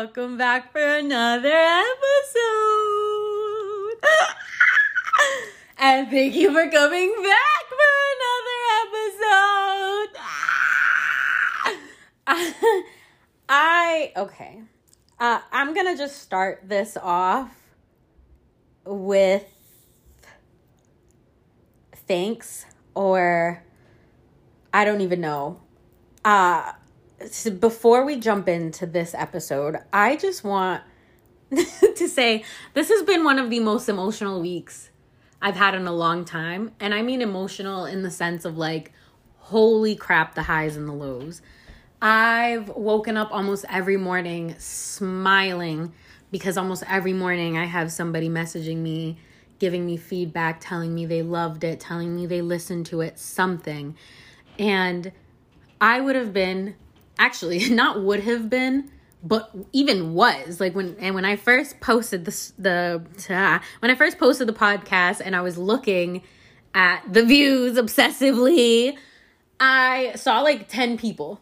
welcome back for another episode. and thank you for coming back for another episode. I, okay. Uh, I'm gonna just start this off with thanks or I don't even know. Uh before we jump into this episode, I just want to say this has been one of the most emotional weeks I've had in a long time. And I mean emotional in the sense of like, holy crap, the highs and the lows. I've woken up almost every morning smiling because almost every morning I have somebody messaging me, giving me feedback, telling me they loved it, telling me they listened to it, something. And I would have been actually not would have been but even was. Like when and when I first posted this the uh, when I first posted the podcast and I was looking at the views obsessively I saw like 10 people.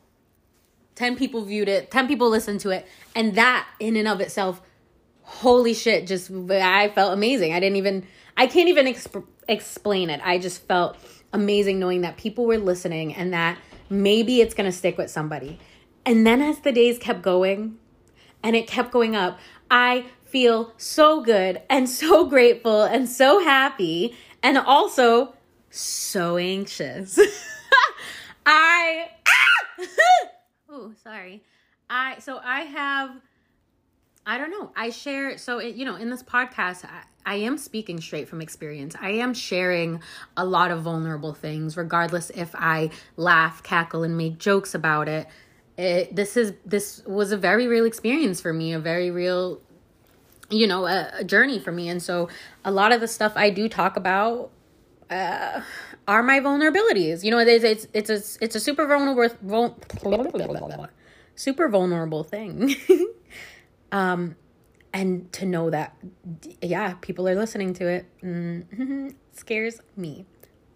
10 people viewed it 10 people listened to it and that in and of itself holy shit just I felt amazing. I didn't even I can't even exp- explain it. I just felt amazing knowing that people were listening and that maybe it's going to stick with somebody and then as the days kept going and it kept going up, I feel so good and so grateful and so happy and also so anxious. I Oh, sorry. I so I have I don't know. I share so it, you know, in this podcast I, I am speaking straight from experience. I am sharing a lot of vulnerable things regardless if I laugh, cackle and make jokes about it it, this is this was a very real experience for me a very real you know a, a journey for me. And so a lot of the stuff i do talk about uh, are my vulnerabilities. You know it's it's it's a it's a super vulnerable vul- super vulnerable thing. Um and to know that yeah people are listening to it. Mm, scares me.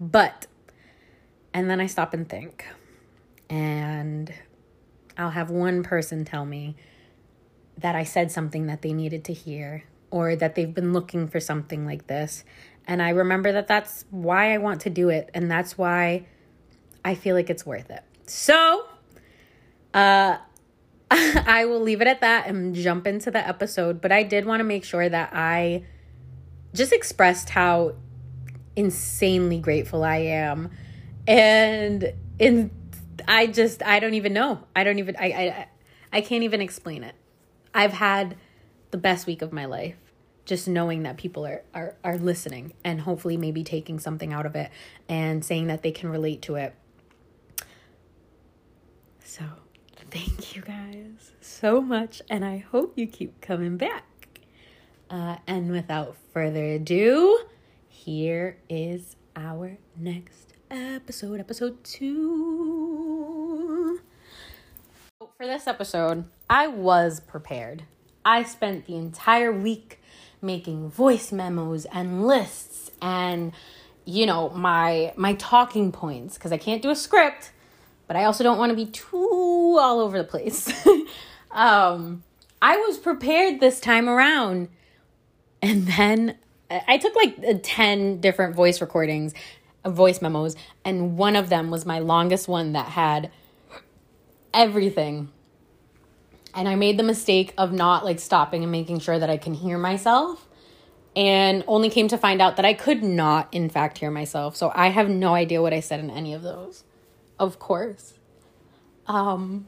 But and then i stop and think. And I'll have one person tell me that I said something that they needed to hear or that they've been looking for something like this. And I remember that that's why I want to do it and that's why I feel like it's worth it. So, uh I will leave it at that and jump into the episode, but I did want to make sure that I just expressed how insanely grateful I am and in I just I don't even know. I don't even I I I can't even explain it. I've had the best week of my life just knowing that people are are are listening and hopefully maybe taking something out of it and saying that they can relate to it. So, thank you guys so much and I hope you keep coming back. Uh, and without further ado, here is our next episode, episode two. For this episode, I was prepared. I spent the entire week making voice memos and lists and you know my my talking points because I can't do a script, but I also don't want to be too all over the place. um, I was prepared this time around, and then I took like 10 different voice recordings voice memos, and one of them was my longest one that had everything. And I made the mistake of not like stopping and making sure that I can hear myself and only came to find out that I could not, in fact, hear myself. So I have no idea what I said in any of those. Of course. Um,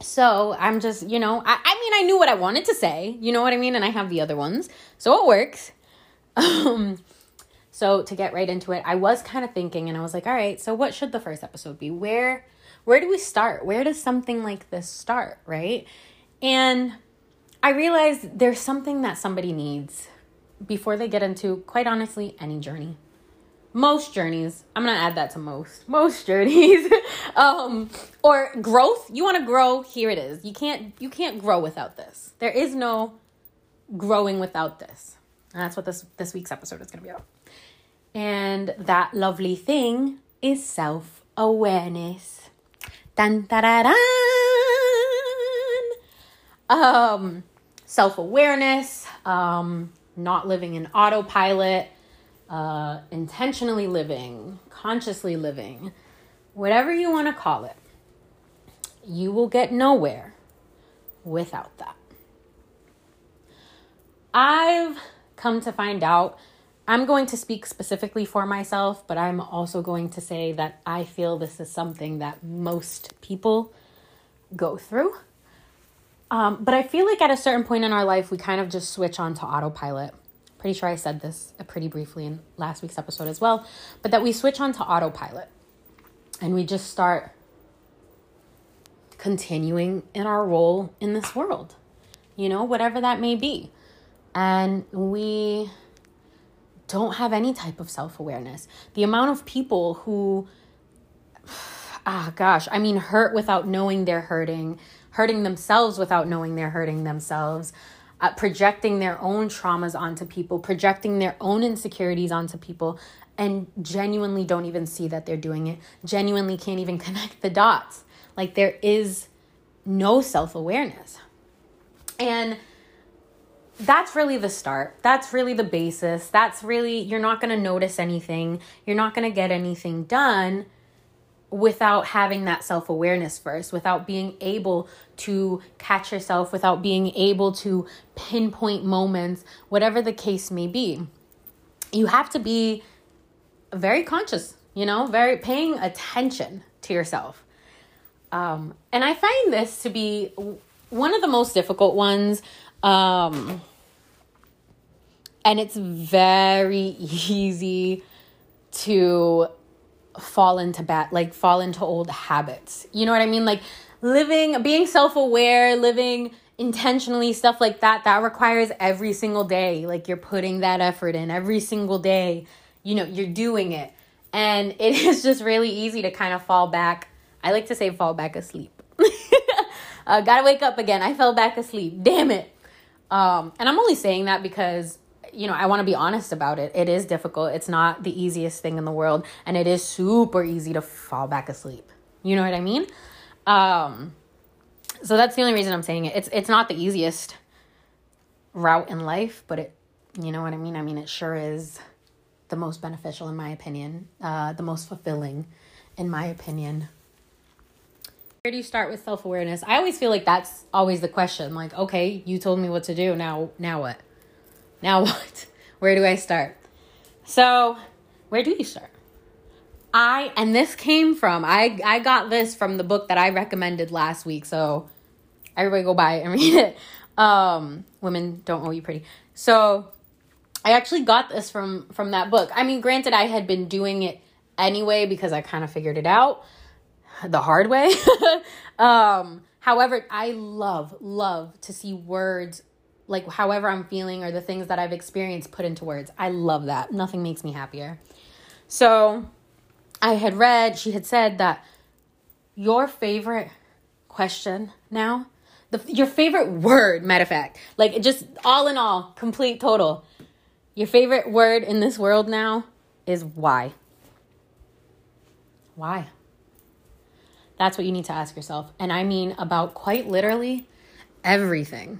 so I'm just, you know, I, I mean, I knew what I wanted to say, you know what I mean? And I have the other ones. So it works. Um, so to get right into it, I was kind of thinking and I was like, all right, so what should the first episode be? Where where do we start? Where does something like this start, right? And I realized there's something that somebody needs before they get into quite honestly any journey. Most journeys, I'm to add that to most. Most journeys um or growth, you want to grow, here it is. You can't you can't grow without this. There is no growing without this. And that's what this this week's episode is to be about. And that lovely thing is self awareness. Dun da. Um, self awareness, um, not living in autopilot, uh, intentionally living, consciously living, whatever you want to call it, you will get nowhere without that. I've come to find out, I'm going to speak specifically for myself, but I'm also going to say that I feel this is something that most people go through. Um, but I feel like at a certain point in our life, we kind of just switch on to autopilot. Pretty sure I said this pretty briefly in last week's episode as well, but that we switch on to autopilot and we just start continuing in our role in this world, you know, whatever that may be. And we don't have any type of self awareness. The amount of people who, ah, gosh, I mean, hurt without knowing they're hurting, hurting themselves without knowing they're hurting themselves, uh, projecting their own traumas onto people, projecting their own insecurities onto people, and genuinely don't even see that they're doing it, genuinely can't even connect the dots. Like there is no self awareness. And that's really the start. That's really the basis. That's really, you're not going to notice anything. You're not going to get anything done without having that self awareness first, without being able to catch yourself, without being able to pinpoint moments, whatever the case may be. You have to be very conscious, you know, very paying attention to yourself. Um, and I find this to be one of the most difficult ones. Um, and it's very easy to fall into bad, like fall into old habits. You know what I mean? Like living, being self aware, living intentionally, stuff like that, that requires every single day. Like you're putting that effort in every single day you know, you're doing it. And it is just really easy to kind of fall back. I like to say fall back asleep. uh, gotta wake up again. I fell back asleep. Damn it. Um, and I'm only saying that because, you know, I want to be honest about it. It is difficult. It's not the easiest thing in the world. And it is super easy to fall back asleep. You know what I mean? Um, so that's the only reason I'm saying it. It's it's not the easiest route in life, but it you know what I mean? I mean it sure is the most beneficial, in my opinion, uh, the most fulfilling, in my opinion. Where do you start with self awareness? I always feel like that's always the question. Like, okay, you told me what to do. Now, now what? Now what? Where do I start? So, where do you start? I and this came from I I got this from the book that I recommended last week. So everybody go buy it and read it. Um, women don't owe you pretty. So I actually got this from from that book. I mean, granted, I had been doing it anyway because I kind of figured it out the hard way. um, however, I love love to see words like however I'm feeling or the things that I've experienced put into words. I love that. Nothing makes me happier. So, I had read, she had said that your favorite question now, the your favorite word, matter of fact, like just all in all, complete total your favorite word in this world now is why. Why? That's what you need to ask yourself. And I mean about quite literally everything.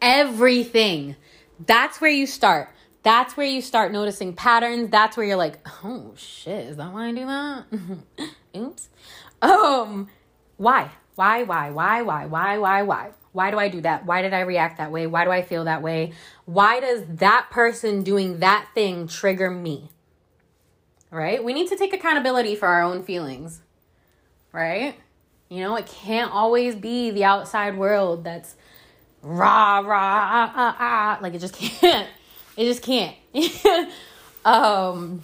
Everything. That's where you start. That's where you start noticing patterns. That's where you're like, oh shit, is that why I do that? Oops. Um, why? Why, why, why, why, why, why, why? Why do I do that? Why did I react that way? Why do I feel that way? Why does that person doing that thing trigger me? Right? We need to take accountability for our own feelings. Right? You know, it can't always be the outside world that's rah, rah, ah, ah, ah. Like it just can't. It just can't. um,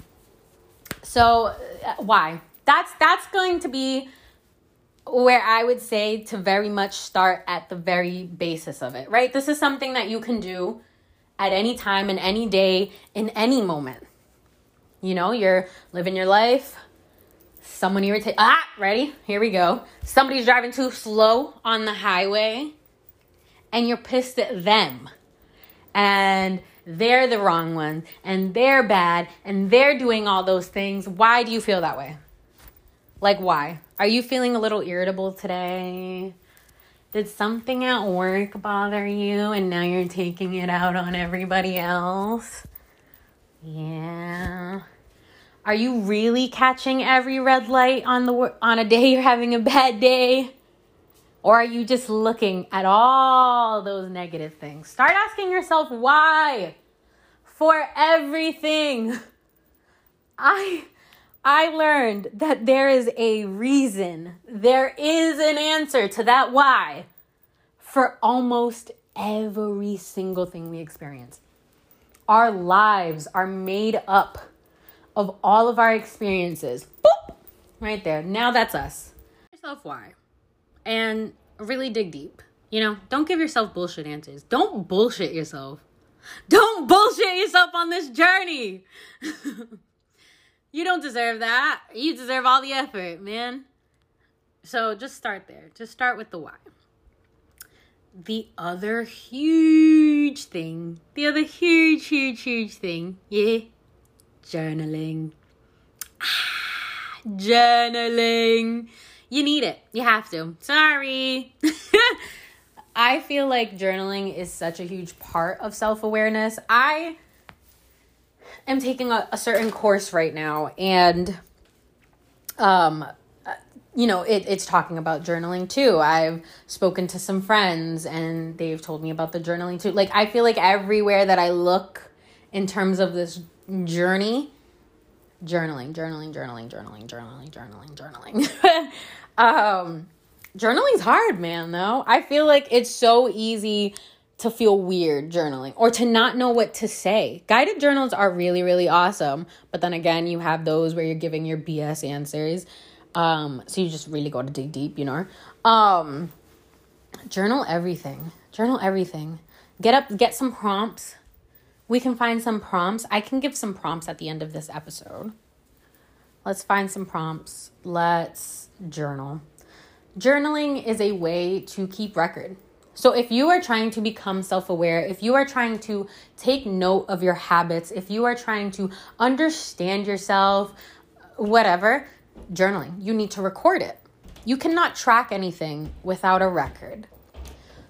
so uh, why? That's that's going to be where I would say to very much start at the very basis of it, right? This is something that you can do at any time in any day in any moment. You know, you're living your life. Someone irritate. Ah, ready? Here we go. Somebody's driving too slow on the highway, and you're pissed at them. And they're the wrong ones, and they're bad, and they're doing all those things. Why do you feel that way? Like, why? Are you feeling a little irritable today? Did something at work bother you and now you're taking it out on everybody else? Yeah. Are you really catching every red light on the on a day you're having a bad day? Or are you just looking at all those negative things? Start asking yourself why for everything. I I learned that there is a reason. There is an answer to that why for almost every single thing we experience. Our lives are made up of all of our experiences. Boop! Right there. Now that's us. Yourself why and really dig deep. You know, don't give yourself bullshit answers. Don't bullshit yourself. Don't bullshit yourself on this journey. you don't deserve that. You deserve all the effort, man. So just start there. Just start with the why. The other huge thing, the other huge, huge, huge thing, yeah, journaling. Ah, journaling you need it. You have to. Sorry. I feel like journaling is such a huge part of self awareness. I am taking a, a, certain course right now, and um, you know, it, it's talking about journaling too. I've spoken to some friends, and they've told me about the journaling too. Like, I feel like everywhere that I look in terms of this journey, journaling, journaling, journaling, journaling, journaling, journaling, journaling. um, journaling's hard, man, though. I feel like it's so easy to feel weird journaling or to not know what to say. Guided journals are really, really awesome. But then again, you have those where you're giving your BS answers. Um, so you just really got to dig deep, you know. Um, journal everything. Journal everything. Get up, get some prompts we can find some prompts. I can give some prompts at the end of this episode. Let's find some prompts. Let's journal. Journaling is a way to keep record. So, if you are trying to become self aware, if you are trying to take note of your habits, if you are trying to understand yourself, whatever, journaling, you need to record it. You cannot track anything without a record.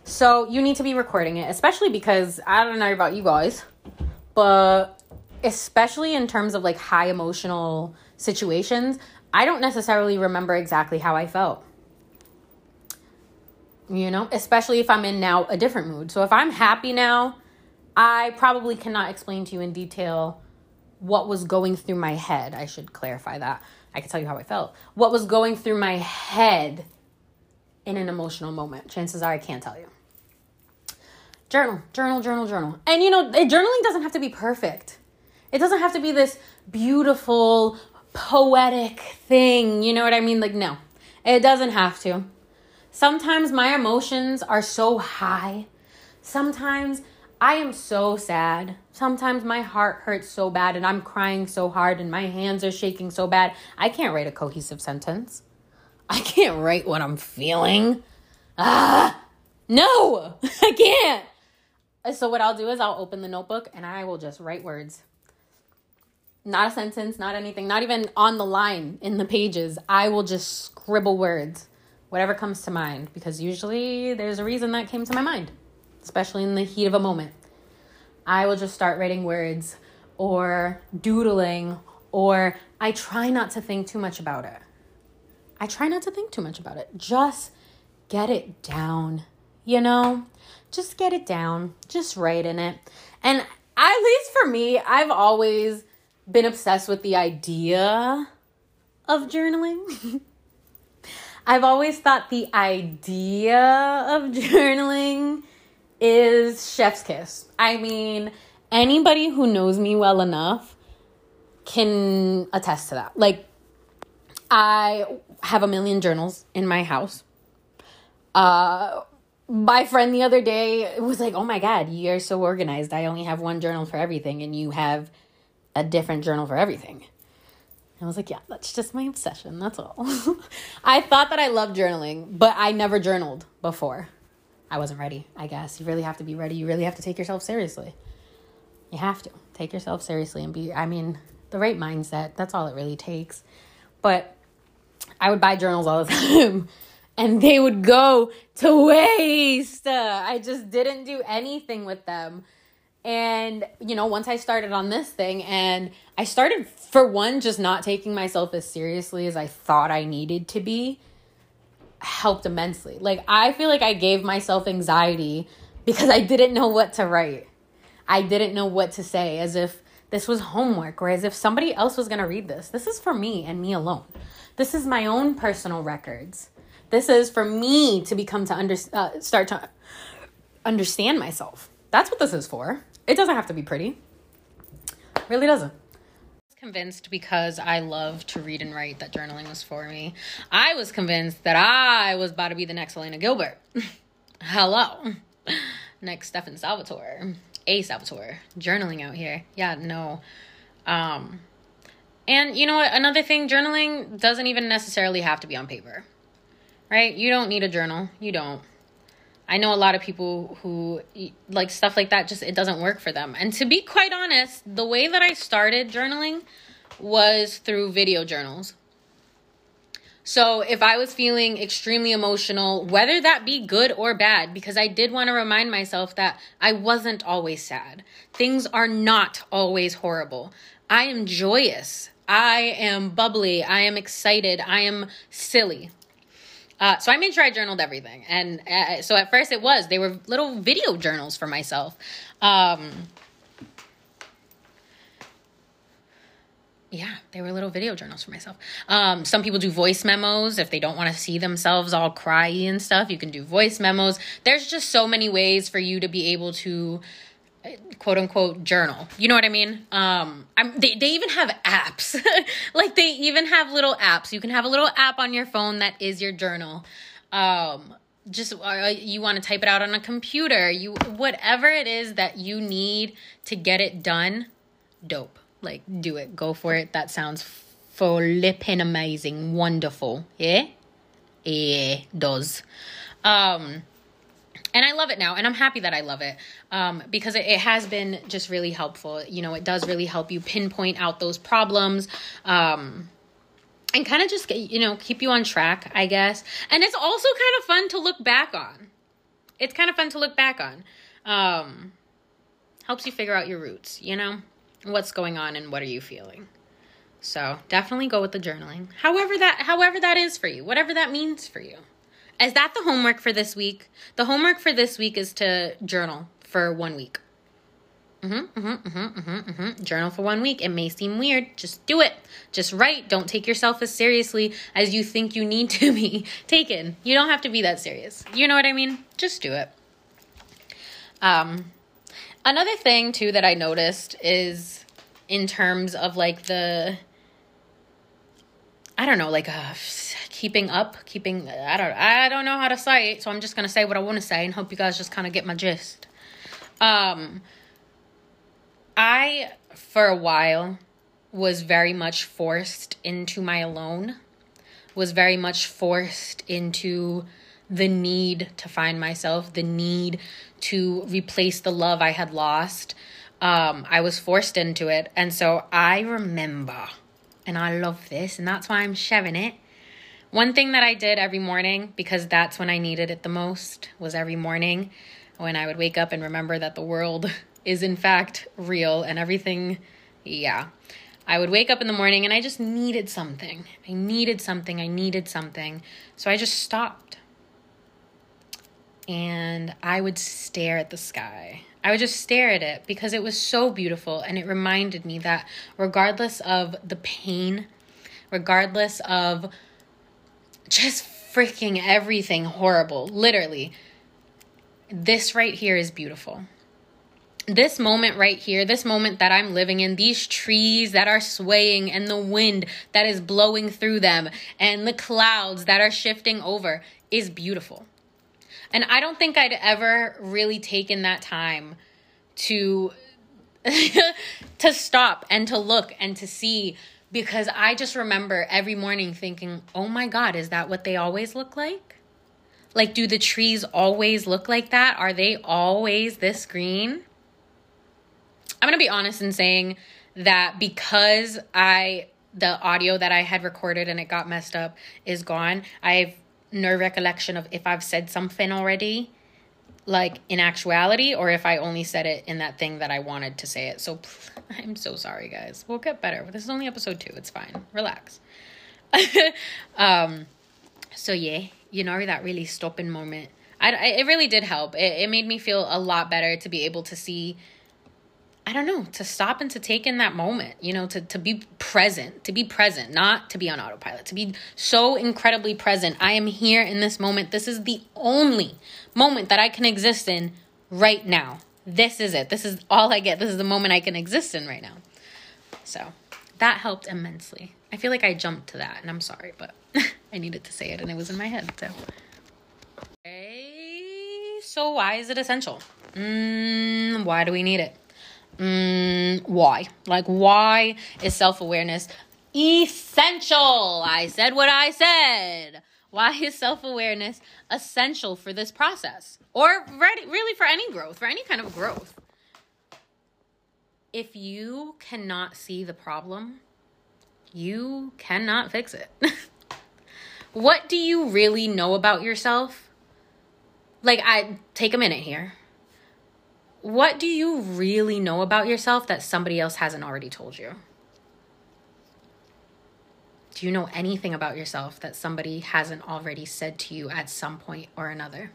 So, you need to be recording it, especially because I don't know about you guys, but especially in terms of like high emotional situations, I don't necessarily remember exactly how I felt. You know, especially if I'm in now a different mood. So if I'm happy now, I probably cannot explain to you in detail what was going through my head. I should clarify that. I can tell you how I felt. What was going through my head in an emotional moment. Chances are I can't tell you journal, journal, journal, journal. And you know, journaling doesn't have to be perfect. It doesn't have to be this beautiful, poetic thing. You know what I mean? Like, no, it doesn't have to. Sometimes my emotions are so high. Sometimes I am so sad. Sometimes my heart hurts so bad and I'm crying so hard and my hands are shaking so bad. I can't write a cohesive sentence. I can't write what I'm feeling. Ah, no, I can't. So what I'll do is I'll open the notebook and I will just write words. Not a sentence, not anything, not even on the line in the pages. I will just scribble words, whatever comes to mind, because usually there's a reason that came to my mind, especially in the heat of a moment. I will just start writing words or doodling, or I try not to think too much about it. I try not to think too much about it. Just get it down, you know? Just get it down, just write in it. And at least for me, I've always been obsessed with the idea of journaling. I've always thought the idea of journaling is chef's kiss. I mean, anybody who knows me well enough can attest to that. Like, I have a million journals in my house. Uh, my friend the other day was like, "Oh my god, you're so organized. I only have one journal for everything and you have a different journal for everything." I was like, "Yeah, that's just my obsession. That's all." I thought that I loved journaling, but I never journaled before. I wasn't ready, I guess. You really have to be ready. You really have to take yourself seriously. You have to take yourself seriously and be I mean, the right mindset. That's all it really takes. But I would buy journals all the time and they would go to waste. I just didn't do anything with them. And, you know, once I started on this thing, and I started, for one, just not taking myself as seriously as I thought I needed to be, helped immensely. Like, I feel like I gave myself anxiety because I didn't know what to write. I didn't know what to say, as if this was homework or as if somebody else was going to read this. This is for me and me alone. This is my own personal records. This is for me to become to under, uh, start to understand myself. That's what this is for. It doesn't have to be pretty. It really doesn't. Convinced because I love to read and write that journaling was for me. I was convinced that I was about to be the next Elena Gilbert. Hello. Next Stefan Salvatore. A Salvatore. Journaling out here. Yeah, no. Um and you know what? Another thing, journaling doesn't even necessarily have to be on paper right? You don't need a journal. You don't. I know a lot of people who like stuff like that just it doesn't work for them. And to be quite honest, the way that I started journaling was through video journals. So if I was feeling extremely emotional, whether that be good or bad, because I did want to remind myself that I wasn't always sad. Things are not always horrible. I am joyous. I am bubbly. I am excited. I am silly. Uh, so I made sure I journaled everything. And uh, so at first it was, they were little video journals for myself. Um, yeah, they were little video journals for myself. Um, some people do voice memos if they don't want to see themselves all cryy and stuff. You can do voice memos. There's just so many ways for you to be able to quote unquote journal. You know what I mean? Um, I'm, they, they even have apps. like they even have little apps. You can have a little app on your phone that is your journal. Um, just uh, you want to type it out on a computer. You whatever it is that you need to get it done, dope. Like do it. Go for it. That sounds flipping amazing. Wonderful. Yeah? Yeah, does. Um and I love it now, and I'm happy that I love it um, because it, it, has been just really helpful. You know, it does really help you pinpoint out those problems. Um, and kind of just you know keep you on track i guess. And it's also kind of fun to look back on. It's kind of fun to look back on. Um helps you figure out your roots you know? What's going on and what are you feeling? So definitely go with the journaling. However that however that is for you whatever that means for you is that the homework for this week? The homework for this week is to journal for one week. Mm-hmm, mm-hmm, mm-hmm, mm-hmm, mm-hmm. Journal for one week. It may seem weird. Just do it. Just write. Don't take yourself as seriously as you think you need to be taken. You don't have to be that serious. You know what I mean? Just do it. Um, another thing too that I noticed is in terms of like the, I don't know, like uh, keeping up, keeping I don't I don't know how to say it, so I'm just gonna say what I want to say and hope you guys just kind of get my gist. Um, I for a while was very much forced into my alone, was very much forced into the need to find myself, the need to replace the love I had lost. Um, I was forced into it. And so I remember, and I love this, and that's why I'm sharing it. One thing that I did every morning, because that's when I needed it the most, was every morning when I would wake up and remember that the world is in fact real and everything, yeah. I would wake up in the morning and I just needed something. I needed something. I needed something. So I just stopped. And I would stare at the sky. I would just stare at it because it was so beautiful and it reminded me that regardless of the pain, regardless of just freaking everything horrible. Literally. This right here is beautiful. This moment right here, this moment that I'm living in, these trees that are swaying and the wind that is blowing through them and the clouds that are shifting over is beautiful. And I don't think I'd ever really taken that time to to stop and to look and to see because I just remember every morning thinking, oh my God, is that what they always look like? Like, do the trees always look like that? Are they always this green? I'm going to be honest in saying that because I, the audio that I had recorded and it got messed up is gone, I've no recollection of if I've said something already, like in actuality, or if I only said it in that thing that I wanted to say it. So I'm so sorry, guys. We'll get better. This is only episode two. It's fine. Relax. um, so yeah, you know that really stopping moment. I, I it really did help. It, it made me feel a lot better to be able to see I don't know, to stop and to take in that moment, you know, to, to be present, to be present, not to be on autopilot, to be so incredibly present. I am here in this moment. This is the only moment that I can exist in right now. This is it. This is all I get. This is the moment I can exist in right now. So that helped immensely. I feel like I jumped to that and I'm sorry, but I needed to say it and it was in my head. So, okay. so why is it essential? Mm, why do we need it? Mm, why? Like, why is self awareness essential? I said what I said. Why is self awareness essential for this process? Or really for any growth, for any kind of growth? If you cannot see the problem, you cannot fix it. what do you really know about yourself? Like, I take a minute here what do you really know about yourself that somebody else hasn't already told you? Do you know anything about yourself that somebody hasn't already said to you at some point or another?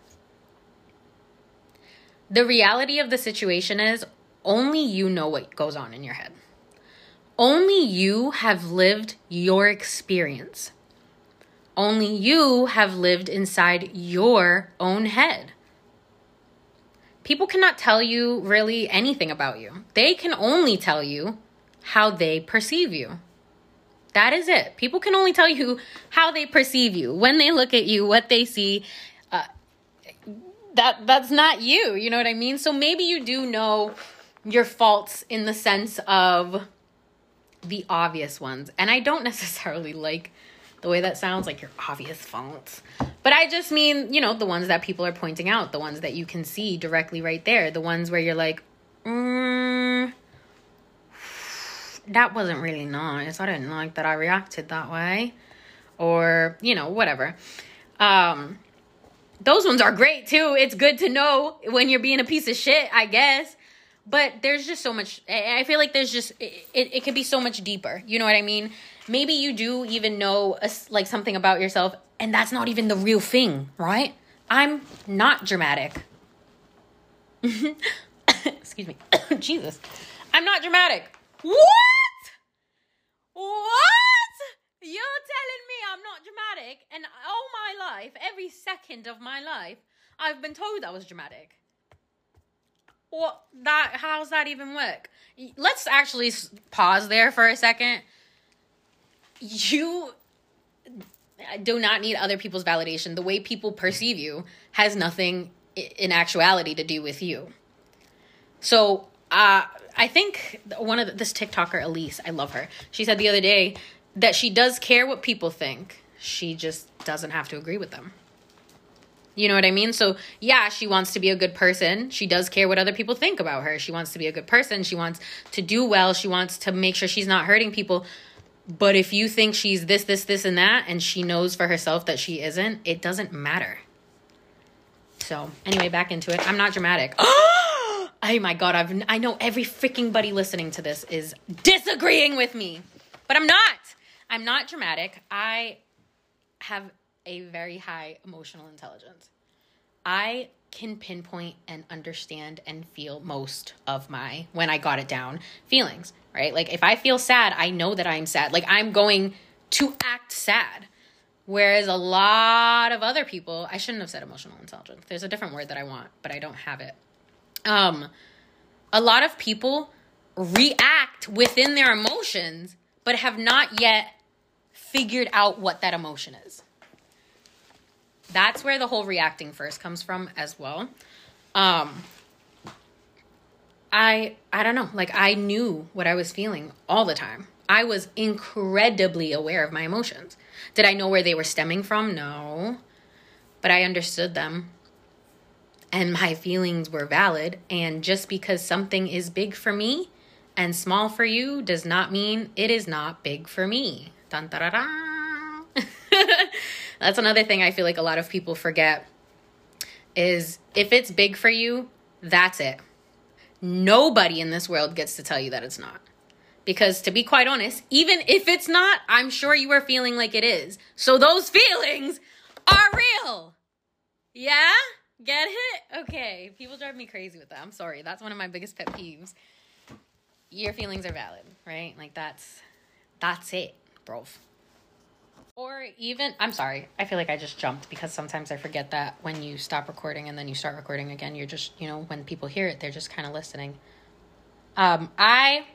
The reality of the situation is only you know what goes on in your head. Only you have lived your experience. Only you have lived inside your own head people cannot tell you really anything about you. They can only tell you how they perceive you. That is it. People can only tell you how they perceive you. When they look at you, what they see, uh, that that's not you. You know what I mean? So maybe you do know your faults in the sense of the obvious ones. And I don't necessarily like the way that sounds like your obvious faults. But I just mean, you know, the ones that people are pointing out, the ones that you can see directly right there, the ones where you're like, mm, that wasn't really nice. I didn't like that I reacted that way. Or, you know, whatever. Um, those ones are great too. It's good to know when you're being a piece of shit, I guess. But there's just so much. I feel like there's just it. It, it could be so much deeper. You know what I mean? Maybe you do even know a, like something about yourself and that's not even the real thing right? I'm not dramatic. Excuse me. Jesus. I'm not dramatic. What? What? You're telling me i'm not dramatic and all my life every second of my life i've been told i was dramatic. What that how's that even work? Let's actually pause there for a second you do not need other people's validation. The way people perceive you has nothing in actuality to do with you. So, uh, I think one of the, this TikToker Elise, I love her. She said the other day that she does care what people think. She just doesn't have to agree with them. You know what I mean? So, yeah, she wants to be a good person. She does care what other people think about her. She wants to be a good person. She wants to do well. She wants to make sure she's not hurting people. But if you think she's this, this, this, and that, and she knows for herself that she isn't, it doesn't matter. So, anyway, back into it. I'm not dramatic. oh my god, I've I know every freaking buddy listening to this is disagreeing with me. But I'm not. I'm not dramatic. I have a very high emotional intelligence. I can pinpoint and understand and feel most of my when I got it down feelings right? Like if I feel sad, I know that I'm sad. Like I'm going to act sad. Whereas a lot of other people, I shouldn't have said emotional intelligence. There's a different word that I want, but I don't have it. Um a lot of people react within their emotions but have not yet figured out what that emotion is. That's where the whole reacting first comes from as well. Um I I don't know, like I knew what I was feeling all the time. I was incredibly aware of my emotions. Did I know where they were stemming from? No. But I understood them. And my feelings were valid, and just because something is big for me and small for you does not mean it is not big for me. Dun. That's another thing I feel like a lot of people forget is if it's big for you, that's it. Nobody in this world gets to tell you that it's not. Because to be quite honest, even if it's not, I'm sure you are feeling like it is. So those feelings are real. Yeah? Get it? Okay. People drive me crazy with that. I'm sorry. That's one of my biggest pet peeves. Your feelings are valid, right? Like that's that's it, bro. Or even I'm sorry. I feel like I just jumped because sometimes I forget that when you stop recording and then you start recording again, you're just, you know, when people hear it, they're just kind of listening. Um I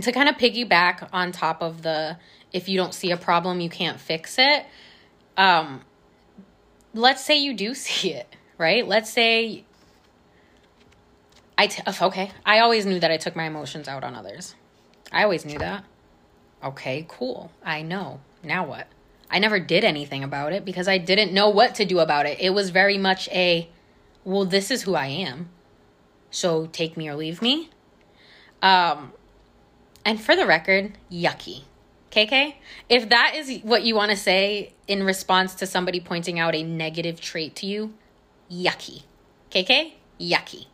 to kind of piggyback on top of the if you don't see a problem, you can't fix it. Um let's say you do see it right? Let's say I t- okay, I always knew that I took my emotions out on others. I always knew that. Okay, cool. I know. Now what? I never did anything about it because I didn't know what to do about it. It was very much a well, this is who I am. So take me or leave me. Um and for the record, yucky. KK, if that is what you want to say in response to somebody pointing out a negative trait to you, yucky. KK, yucky.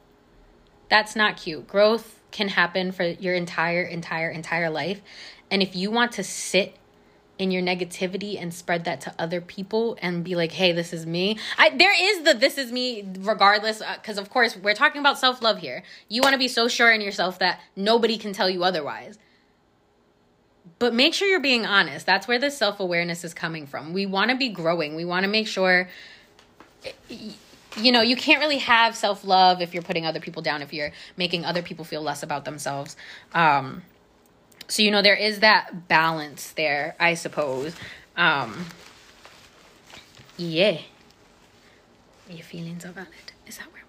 That's not cute. Growth can happen for your entire, entire, entire life. And if you want to sit in your negativity and spread that to other people and be like, hey, this is me. I, there is the this is me regardless, because uh, of course, we're talking about self love here. You want to be so sure in yourself that nobody can tell you otherwise. But make sure you're being honest. That's where the self awareness is coming from. We want to be growing, we want to make sure you know, you can't really have self love if you're putting other people down, if you're making other people feel less about themselves. Um, so, you know, there is that balance there, I suppose. Um, yeah. Your feelings are valid. Is that where?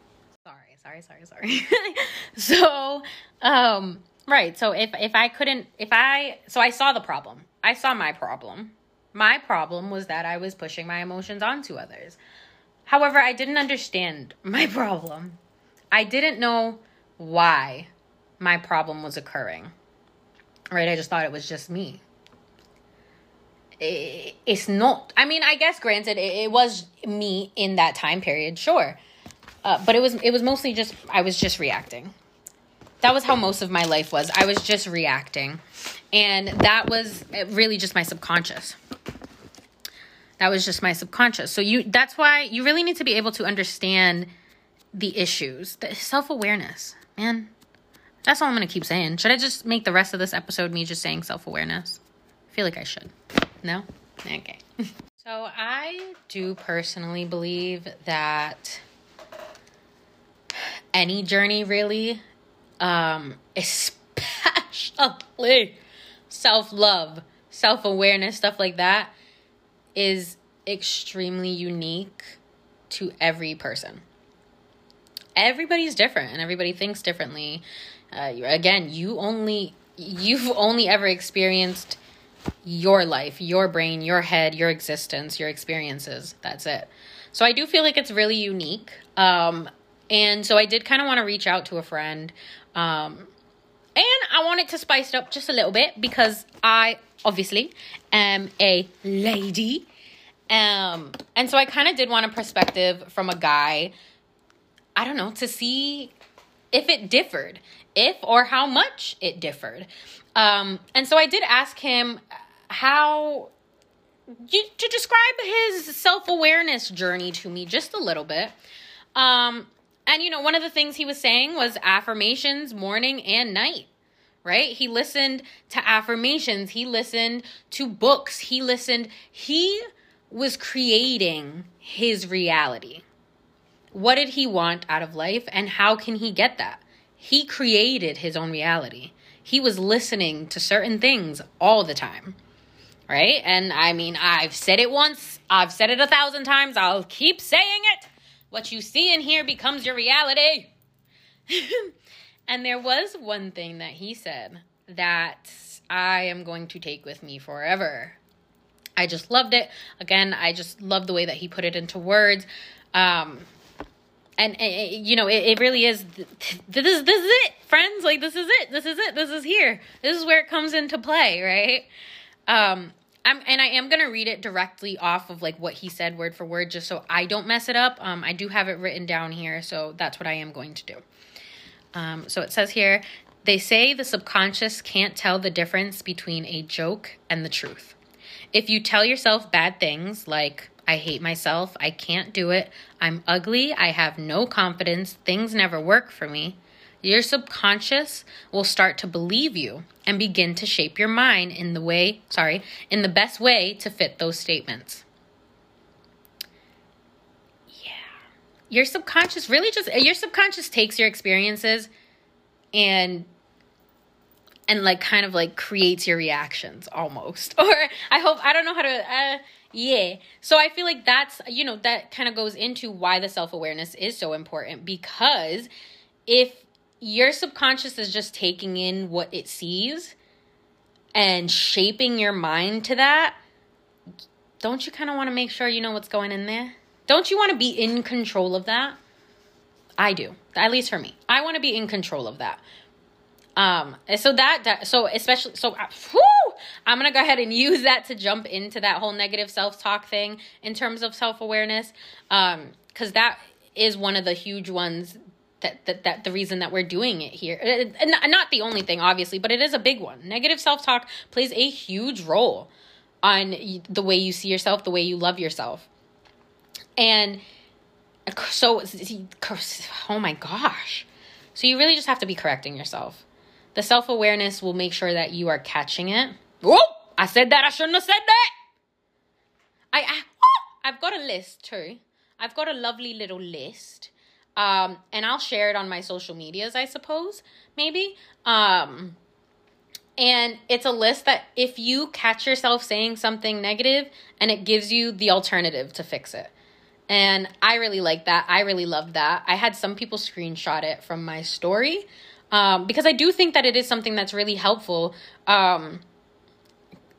Sorry, sorry, sorry, sorry. so, um, right. So if if I couldn't, if I, so I saw the problem. I saw my problem. My problem was that I was pushing my emotions onto others. However, I didn't understand my problem. I didn't know why my problem was occurring. Right? I just thought it was just me. It's not. I mean, I guess granted, it was me in that time period, sure. Uh, but it was it was mostly just I was just reacting. That was how most of my life was. I was just reacting, and that was really just my subconscious. That was just my subconscious. So you that's why you really need to be able to understand the issues. The self-awareness. Man, that's all I'm going to keep saying. Should I just make the rest of this episode me just saying self-awareness? I feel like I should. No? Okay. so I do personally believe that any journey really um especially self-love, self-awareness, stuff like that is extremely unique to every person. Everybody's different and everybody thinks differently. Uh, again, you only you've only ever experienced your life, your brain, your head, your existence, your experiences. That's it. So I do feel like it's really unique. Um, and so I did kind of want to reach out to a friend. Um, and I wanted to spice it up just a little bit because I obviously am a lady. Um, and so I kind of did want a perspective from a guy, I don't know, to see if it differed, if or how much it differed. Um, and so I did ask him how to describe his self awareness journey to me just a little bit. Um, and you know, one of the things he was saying was affirmations morning and night right? He listened to affirmations, he listened to books, he listened, he was creating his reality. What did he want out of life and how can he get that? He created his own reality. He was listening to certain things all the time. Right? And I mean, I've said it once, I've said it a thousand times, I'll keep saying it. What you see in here becomes your reality. And there was one thing that he said that I am going to take with me forever. I just loved it. Again, I just love the way that he put it into words. Um, and, and you know, it, it really is. This is this is it, friends. Like this is it. This is it. This is here. This is where it comes into play, right? Um, I'm and I am gonna read it directly off of like what he said word for word, just so I don't mess it up. Um, I do have it written down here, so that's what I am going to do. Um, so it says here, they say the subconscious can't tell the difference between a joke and the truth. If you tell yourself bad things like I hate myself, I can't do it, I'm ugly, I have no confidence, things never work for me, your subconscious will start to believe you and begin to shape your mind in the way, sorry, in the best way to fit those statements. Yeah. Your subconscious really just your subconscious takes your experiences and and like kind of like creates your reactions almost. Or I hope I don't know how to uh yeah. So I feel like that's you know that kind of goes into why the self-awareness is so important because if your subconscious is just taking in what it sees and shaping your mind to that, don't you kind of want to make sure you know what's going in there? Don't you want to be in control of that? I do. At least for me. I want to be in control of that. Um so that, so especially so uh, whew, I'm to go ahead and use that to jump into that whole negative self-talk thing in terms of self-awareness. Um cuz that is one of the huge ones that, that that the reason that we're doing it here. And not the only thing obviously but it is a big one. Negative self-talk plays a huge role on the way you see yourself the way you love yourself. And so oh my gosh. So you really just have to be correcting yourself the self-awareness will make sure that you are catching it whoa i said that i shouldn't have said that i, I i've got a list too i've got a lovely little list um, and I'll share it on my social medias, I suppose, maybe. Um, and it's a list that if you catch yourself saying something negative and it gives you the alternative to fix it. And I really like that. I really loved that. I had some people screenshot it from my story um, because I do think that it is something that's really helpful. Um,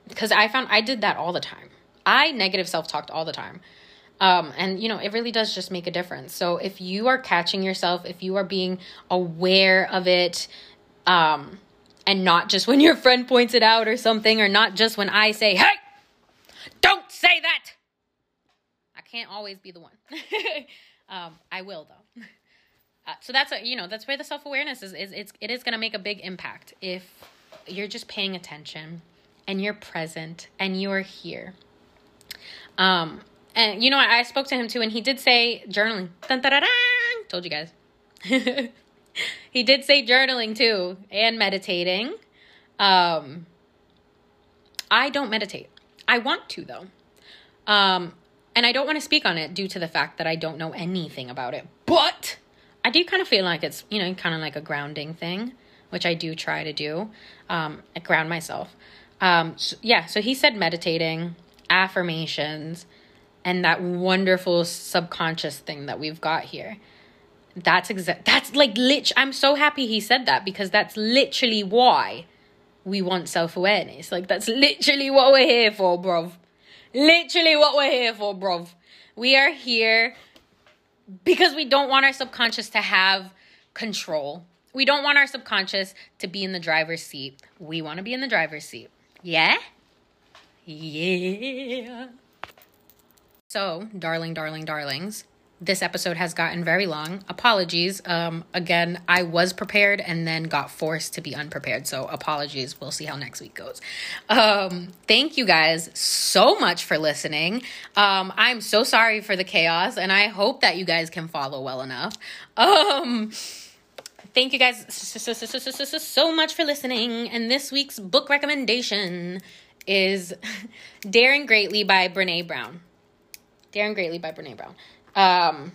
because I found I did that all the time. I negative self talked all the time. Um, and you know, it really does just make a difference. So if you are catching yourself, if you are being aware of it, um, and not just when your friend points it out or something, or not just when I say, hey, don't say that. I can't always be the one. um, I will though. Uh, so that's a, you know that's where the self awareness is. Is it's it is going to make a big impact if you're just paying attention and you're present and you're here. Um, and you know, I, I spoke to him too, and he did say journaling. Told you guys. he did say journaling too, and meditating. Um, I don't meditate. I want to though. Um, and I don't want to speak on it due to the fact that I don't know anything about it. But I do kind of feel like it's, you know, kind of like a grounding thing, which I do try to do. Um, I ground myself. Um, so, yeah, so he said meditating, affirmations, and that wonderful subconscious thing that we've got here. That's exact that's like lit I'm so happy he said that because that's literally why we want self-awareness. Like that's literally what we're here for, bruv. Literally what we're here for, bruv. We are here because we don't want our subconscious to have control. We don't want our subconscious to be in the driver's seat. We want to be in the driver's seat. Yeah? Yeah. So, darling, darling, darlings, this episode has gotten very long. Apologies. Um, again, I was prepared and then got forced to be unprepared. So, apologies. We'll see how next week goes. Um, thank you guys so much for listening. Um, I'm so sorry for the chaos, and I hope that you guys can follow well enough. Um, thank you guys so, so, so, so much for listening. And this week's book recommendation is Daring Greatly by Brene Brown. Daring Greatly by Brene Brown. Um,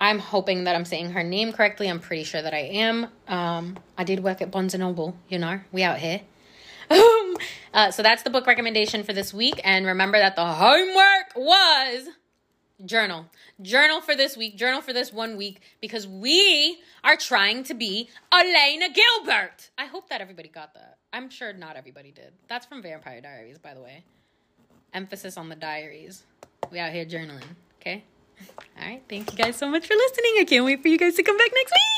I'm hoping that I'm saying her name correctly. I'm pretty sure that I am. Um, I did work at Barnes and Noble, you know, we out here. uh, so that's the book recommendation for this week. And remember that the homework was journal. Journal for this week, journal for this one week, because we are trying to be Elena Gilbert. I hope that everybody got that. I'm sure not everybody did. That's from Vampire Diaries, by the way. Emphasis on the diaries we out here journaling. Okay. All right. Thank you guys so much for listening. I can't wait for you guys to come back next week.